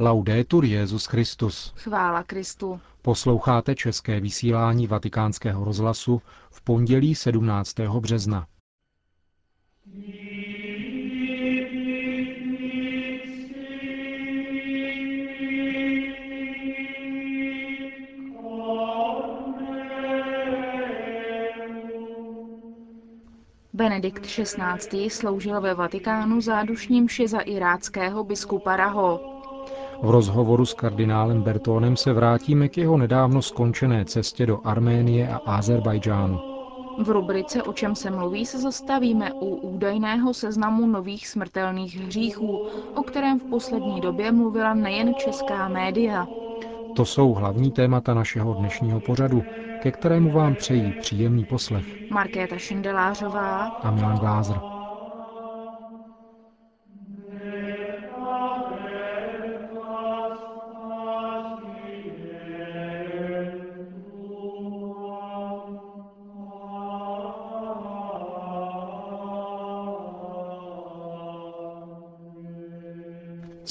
Laudetur Jezus Christus. Chvála Kristu. Posloucháte české vysílání Vatikánského rozhlasu v pondělí 17. března. Benedikt XVI. sloužil ve Vatikánu zádušním za iráckého biskupa Raho. V rozhovoru s kardinálem Bertónem se vrátíme k jeho nedávno skončené cestě do Arménie a Azerbajdžánu. V rubrice O čem se mluví se zastavíme u údajného seznamu nových smrtelných hříchů, o kterém v poslední době mluvila nejen česká média. To jsou hlavní témata našeho dnešního pořadu, ke kterému vám přejí příjemný poslech. Markéta Šindelářová a Milan Glázer.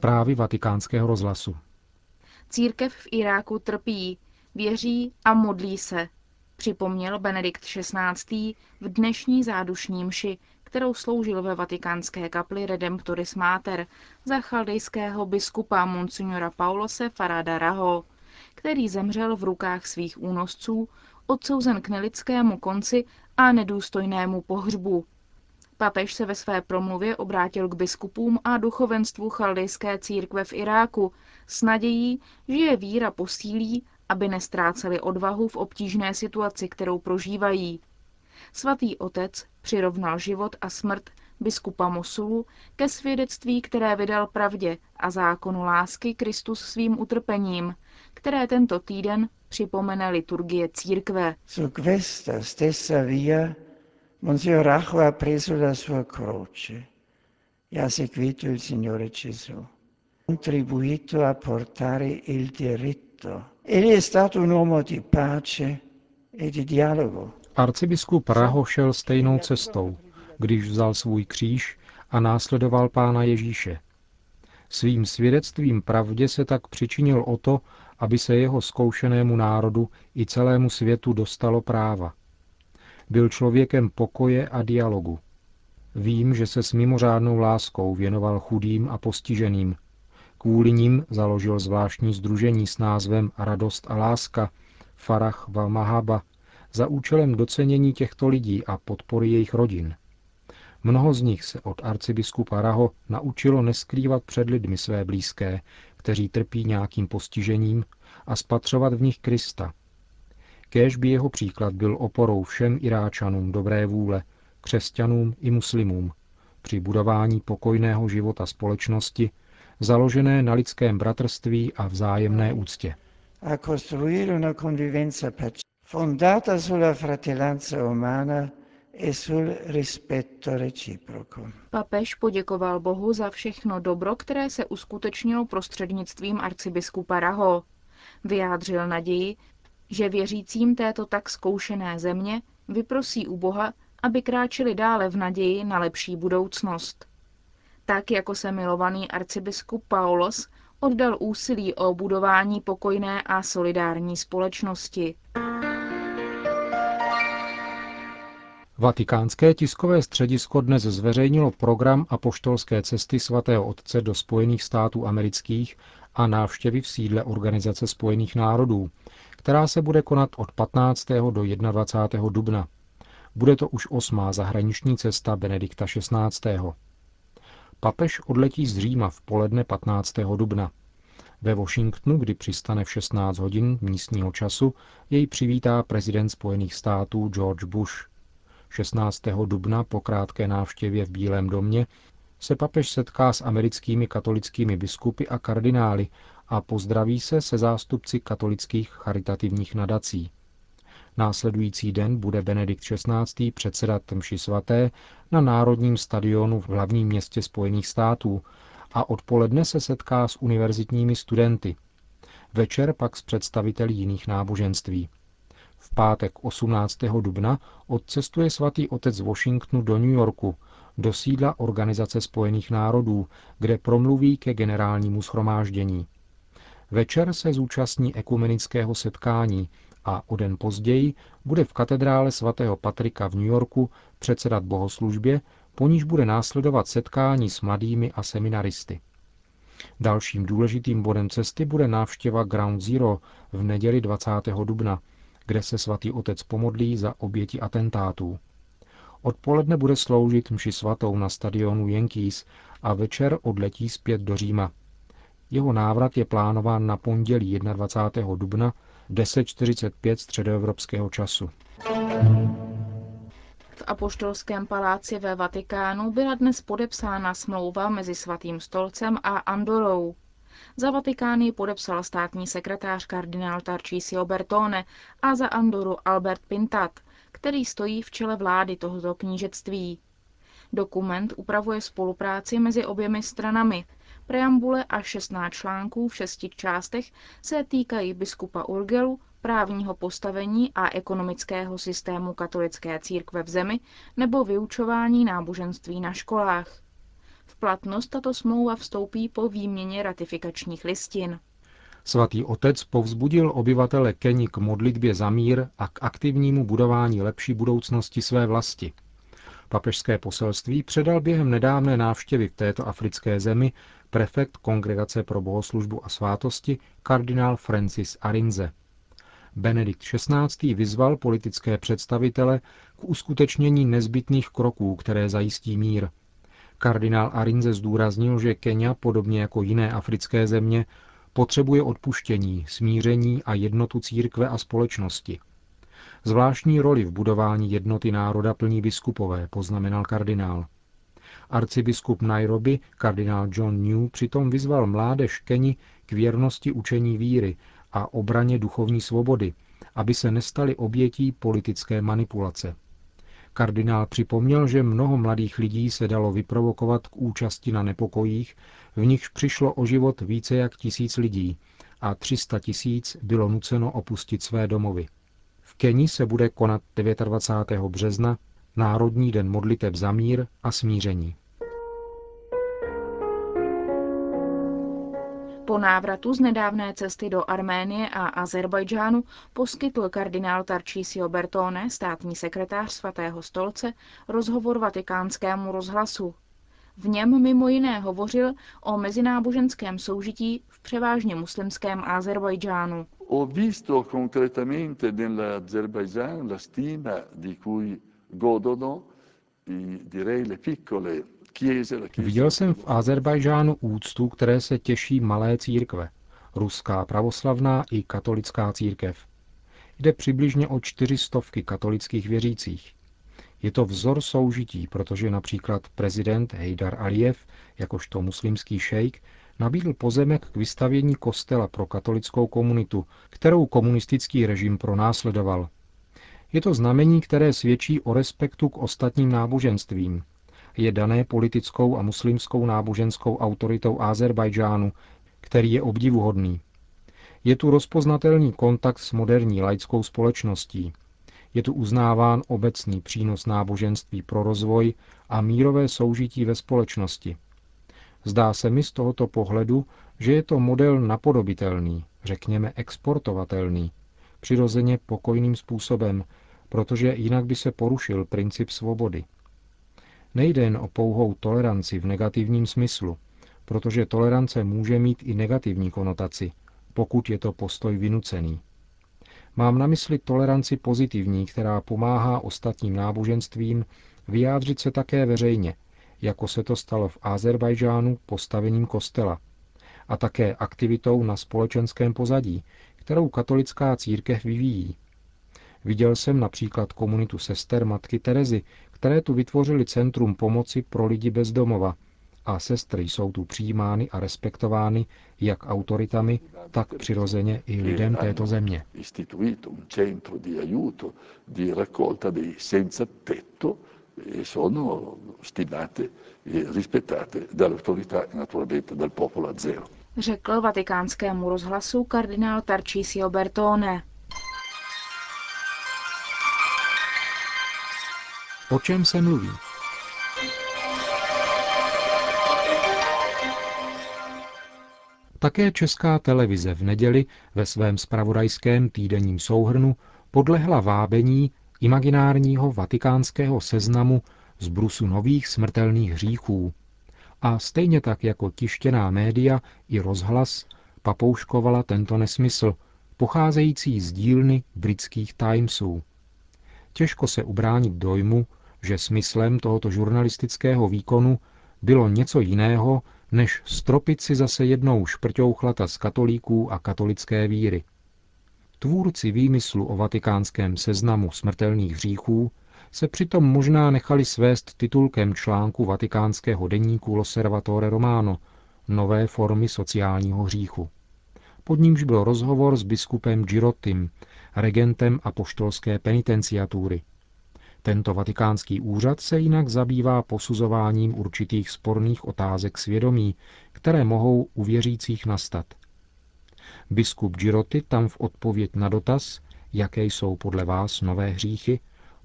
Zprávy vatikánského rozhlasu. Církev v Iráku trpí, věří a modlí se, připomněl Benedikt XVI. v dnešní zádušní mši, kterou sloužil ve vatikánské kapli Redemptoris Mater za chaldejského biskupa monsignora Paulose Farada Raho, který zemřel v rukách svých únosců, odsouzen k nelidskému konci a nedůstojnému pohřbu. Papež se ve své promluvě obrátil k biskupům a duchovenstvu chaldejské církve v Iráku s nadějí, že je víra posílí, aby nestráceli odvahu v obtížné situaci, kterou prožívají. Svatý otec přirovnal život a smrt biskupa Mosulu ke svědectví, které vydal pravdě a zákonu lásky Kristus svým utrpením, které tento týden připomene liturgie církve. Via Monsignor Racho ha preso la sua croce e ha seguito il Signore Gesù, contribuito a portare il diritto. Egli è stato un uomo di pace e di dialogo. Arcibiskup Raho šel stejnou cestou, když vzal svůj kříž a následoval pána Ježíše. Svým svědectvím pravdě se tak přičinil o to, aby se jeho zkoušenému národu i celému světu dostalo práva. Byl člověkem pokoje a dialogu. Vím, že se s mimořádnou láskou věnoval chudým a postiženým. Kvůli nim založil zvláštní združení s názvem Radost a láska, Farah wa Mahaba, za účelem docenění těchto lidí a podpory jejich rodin. Mnoho z nich se od arcibiskupa Raho naučilo neskrývat před lidmi své blízké, kteří trpí nějakým postižením, a spatřovat v nich Krista, Kéž by jeho příklad byl oporou všem Iráčanům dobré vůle, křesťanům i muslimům, při budování pokojného života společnosti, založené na lidském bratrství a vzájemné úctě. A costruire una convivenza fondata sulla fratellanza umana e sul rispetto reciproco. Papež poděkoval Bohu za všechno dobro, které se uskutečnilo prostřednictvím arcibiskupa Raho. Vyjádřil naději, že věřícím této tak zkoušené země vyprosí u Boha, aby kráčeli dále v naději na lepší budoucnost. Tak jako se milovaný arcibiskup Paulos oddal úsilí o budování pokojné a solidární společnosti. Vatikánské tiskové středisko dnes zveřejnilo program apoštolské cesty svatého otce do Spojených států amerických a návštěvy v sídle Organizace spojených národů, která se bude konat od 15. do 21. dubna. Bude to už osmá zahraniční cesta Benedikta XVI. Papež odletí z Říma v poledne 15. dubna. Ve Washingtonu, kdy přistane v 16 hodin místního času, jej přivítá prezident Spojených států George Bush. 16. dubna po krátké návštěvě v Bílém domě se papež setká s americkými katolickými biskupy a kardinály a pozdraví se se zástupci katolických charitativních nadací. Následující den bude Benedikt XVI. předsedat mši svaté na Národním stadionu v hlavním městě Spojených států a odpoledne se setká s univerzitními studenty. Večer pak s představiteli jiných náboženství. V pátek 18. dubna odcestuje svatý otec z Washingtonu do New Yorku, do sídla Organizace spojených národů, kde promluví ke generálnímu schromáždění. Večer se zúčastní ekumenického setkání a o den později bude v katedrále svatého Patrika v New Yorku předsedat bohoslužbě, po níž bude následovat setkání s mladými a seminaristy. Dalším důležitým bodem cesty bude návštěva Ground Zero v neděli 20. dubna, kde se svatý otec pomodlí za oběti atentátů. Odpoledne bude sloužit mši svatou na stadionu Yankees a večer odletí zpět do Říma. Jeho návrat je plánován na pondělí 21. dubna 10.45 středoevropského času. V apoštolském paláci ve Vatikánu byla dnes podepsána smlouva mezi Svatým stolcem a Andorou. Za Vatikán ji podepsal státní sekretář kardinál Tarcísio Bertone a za Andoru Albert Pintat, který stojí v čele vlády tohoto knížectví. Dokument upravuje spolupráci mezi oběmi stranami. Preambule a 16 článků v šesti částech se týkají biskupa Urgelu, právního postavení a ekonomického systému katolické církve v zemi nebo vyučování náboženství na školách. V platnost tato smlouva vstoupí po výměně ratifikačních listin. Svatý otec povzbudil obyvatele Keni k modlitbě za mír a k aktivnímu budování lepší budoucnosti své vlasti. Papežské poselství předal během nedávné návštěvy v této africké zemi prefekt Kongregace pro bohoslužbu a svátosti kardinál Francis Arinze. Benedikt XVI. vyzval politické představitele k uskutečnění nezbytných kroků, které zajistí mír. Kardinál Arinze zdůraznil, že Kenia, podobně jako jiné africké země, potřebuje odpuštění, smíření a jednotu církve a společnosti. Zvláštní roli v budování jednoty národa plní biskupové, poznamenal kardinál. Arcibiskup Nairobi, kardinál John New, přitom vyzval mládež Keni k věrnosti učení víry a obraně duchovní svobody, aby se nestali obětí politické manipulace. Kardinál připomněl, že mnoho mladých lidí se dalo vyprovokovat k účasti na nepokojích, v nichž přišlo o život více jak tisíc lidí a 300 tisíc bylo nuceno opustit své domovy. Keni se bude konat 29. března Národní den modliteb za mír a smíření. Po návratu z nedávné cesty do Arménie a Azerbajdžánu poskytl kardinál Tarcísio Bertone, státní sekretář svatého stolce, rozhovor vatikánskému rozhlasu. V něm mimo jiné hovořil o mezináboženském soužití v převážně muslimském Azerbajdžánu. Ho visto concretamente nell'Azerbaijan la stima di cui godono direi le piccole Viděl jsem v Azerbajžánu úctu, které se těší malé církve, ruská pravoslavná i katolická církev. Jde přibližně o čtyřistovky katolických věřících. Je to vzor soužití, protože například prezident Heydar Aliyev, jakožto muslimský šejk, nabídl pozemek k vystavění kostela pro katolickou komunitu, kterou komunistický režim pronásledoval. Je to znamení, které svědčí o respektu k ostatním náboženstvím, je dané politickou a muslimskou náboženskou autoritou Azerbajdžánu, který je obdivuhodný. Je tu rozpoznatelný kontakt s moderní laickou společností. Je tu uznáván obecný přínos náboženství pro rozvoj a mírové soužití ve společnosti. Zdá se mi z tohoto pohledu, že je to model napodobitelný, řekněme exportovatelný, přirozeně pokojným způsobem, protože jinak by se porušil princip svobody. Nejde jen o pouhou toleranci v negativním smyslu, protože tolerance může mít i negativní konotaci, pokud je to postoj vynucený. Mám na mysli toleranci pozitivní, která pomáhá ostatním náboženstvím vyjádřit se také veřejně, jako se to stalo v Azerbajžánu postavením kostela, a také aktivitou na společenském pozadí, kterou katolická církev vyvíjí. Viděl jsem například komunitu sester matky Terezy, které tu vytvořili Centrum pomoci pro lidi bez domova a sestry jsou tu přijímány a respektovány jak autoritami, tak přirozeně i lidem této země. e sono stimate e rispettate dall'autorità naturalmente dal popolo azero. Řekl vatikánskému rozhlasu kardinál Tarcísio Bertone. O čem se mluví? Také česká televize v neděli ve svém spravodajském týdenním souhrnu podlehla vábení imaginárního vatikánského seznamu z brusu nových smrtelných hříchů. A stejně tak jako tištěná média i rozhlas papouškovala tento nesmysl, pocházející z dílny britských Timesů. Těžko se ubránit dojmu, že smyslem tohoto žurnalistického výkonu bylo něco jiného, než stropit si zase jednou šprťouchlata z katolíků a katolické víry. Tvůrci výmyslu o vatikánském seznamu smrtelných hříchů se přitom možná nechali svést titulkem článku vatikánského deníku Loservatore Romano Nové formy sociálního hříchu. Pod nímž byl rozhovor s biskupem Girottim, regentem apoštolské penitenciatury. Tento vatikánský úřad se jinak zabývá posuzováním určitých sporných otázek svědomí, které mohou u věřících nastat. Biskup Giroty tam v odpověď na dotaz, jaké jsou podle vás nové hříchy,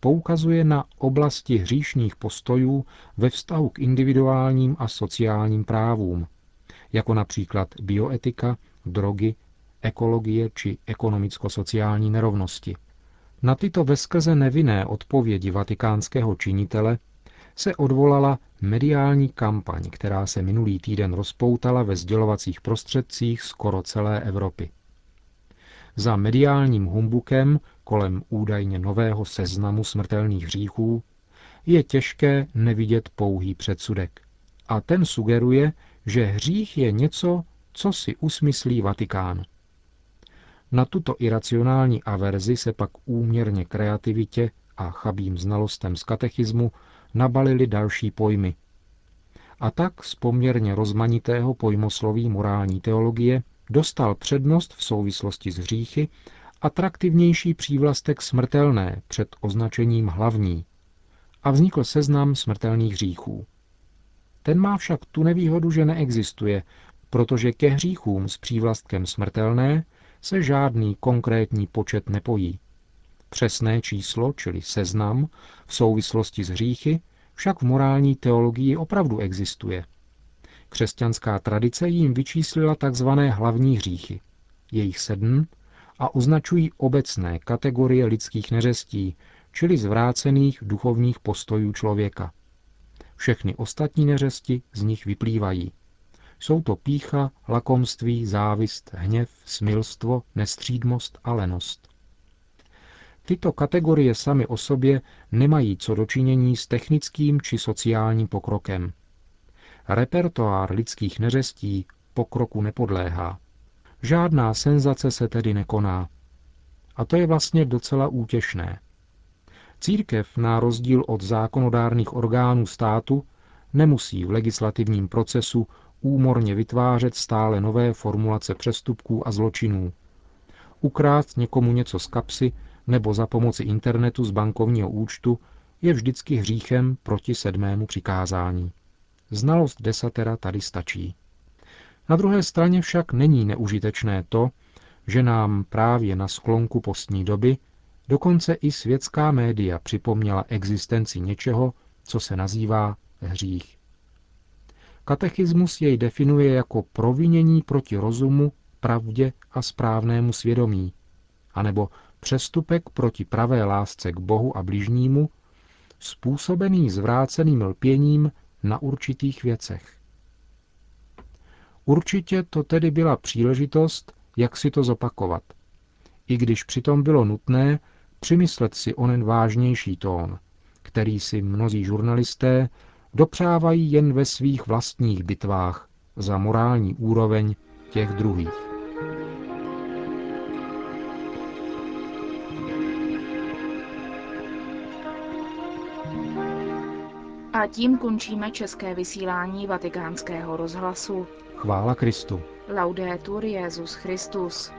poukazuje na oblasti hříšných postojů ve vztahu k individuálním a sociálním právům, jako například bioetika, drogy, ekologie či ekonomicko-sociální nerovnosti. Na tyto veskrze nevinné odpovědi vatikánského činitele se odvolala mediální kampaň, která se minulý týden rozpoutala ve sdělovacích prostředcích skoro celé Evropy. Za mediálním humbukem kolem údajně nového seznamu smrtelných hříchů je těžké nevidět pouhý předsudek. A ten sugeruje, že hřích je něco, co si usmyslí Vatikán. Na tuto iracionální averzi se pak úměrně kreativitě a chabým znalostem z katechismu nabalili další pojmy. A tak z poměrně rozmanitého pojmosloví morální teologie dostal přednost v souvislosti s hříchy atraktivnější přívlastek smrtelné před označením hlavní a vznikl seznam smrtelných hříchů. Ten má však tu nevýhodu, že neexistuje, protože ke hříchům s přívlastkem smrtelné se žádný konkrétní počet nepojí. Přesné číslo, čili seznam, v souvislosti s hříchy, však v morální teologii opravdu existuje. Křesťanská tradice jim vyčíslila tzv. hlavní hříchy. Jejich sedm a označují obecné kategorie lidských neřestí, čili zvrácených duchovních postojů člověka. Všechny ostatní neřesti z nich vyplývají. Jsou to pícha, lakomství, závist, hněv, smilstvo, nestřídmost a lenost. Tyto kategorie samy o sobě nemají co dočinění s technickým či sociálním pokrokem. Repertoár lidských neřestí pokroku nepodléhá. Žádná senzace se tedy nekoná. A to je vlastně docela útěšné. Církev, na rozdíl od zákonodárných orgánů státu, nemusí v legislativním procesu úmorně vytvářet stále nové formulace přestupků a zločinů. Ukrát někomu něco z kapsy nebo za pomoci internetu z bankovního účtu je vždycky hříchem proti sedmému přikázání. Znalost desatera tady stačí. Na druhé straně však není neužitečné to, že nám právě na sklonku postní doby dokonce i světská média připomněla existenci něčeho, co se nazývá hřích. Katechismus jej definuje jako provinění proti rozumu, pravdě a správnému svědomí, anebo přestupek proti pravé lásce k Bohu a bližnímu, způsobený zvráceným lpěním na určitých věcech. Určitě to tedy byla příležitost, jak si to zopakovat, i když přitom bylo nutné přimyslet si onen vážnější tón, který si mnozí žurnalisté dopřávají jen ve svých vlastních bitvách za morální úroveň těch druhých. A tím končíme české vysílání vatikánského rozhlasu. Chvála Kristu. Laudetur Jezus Christus.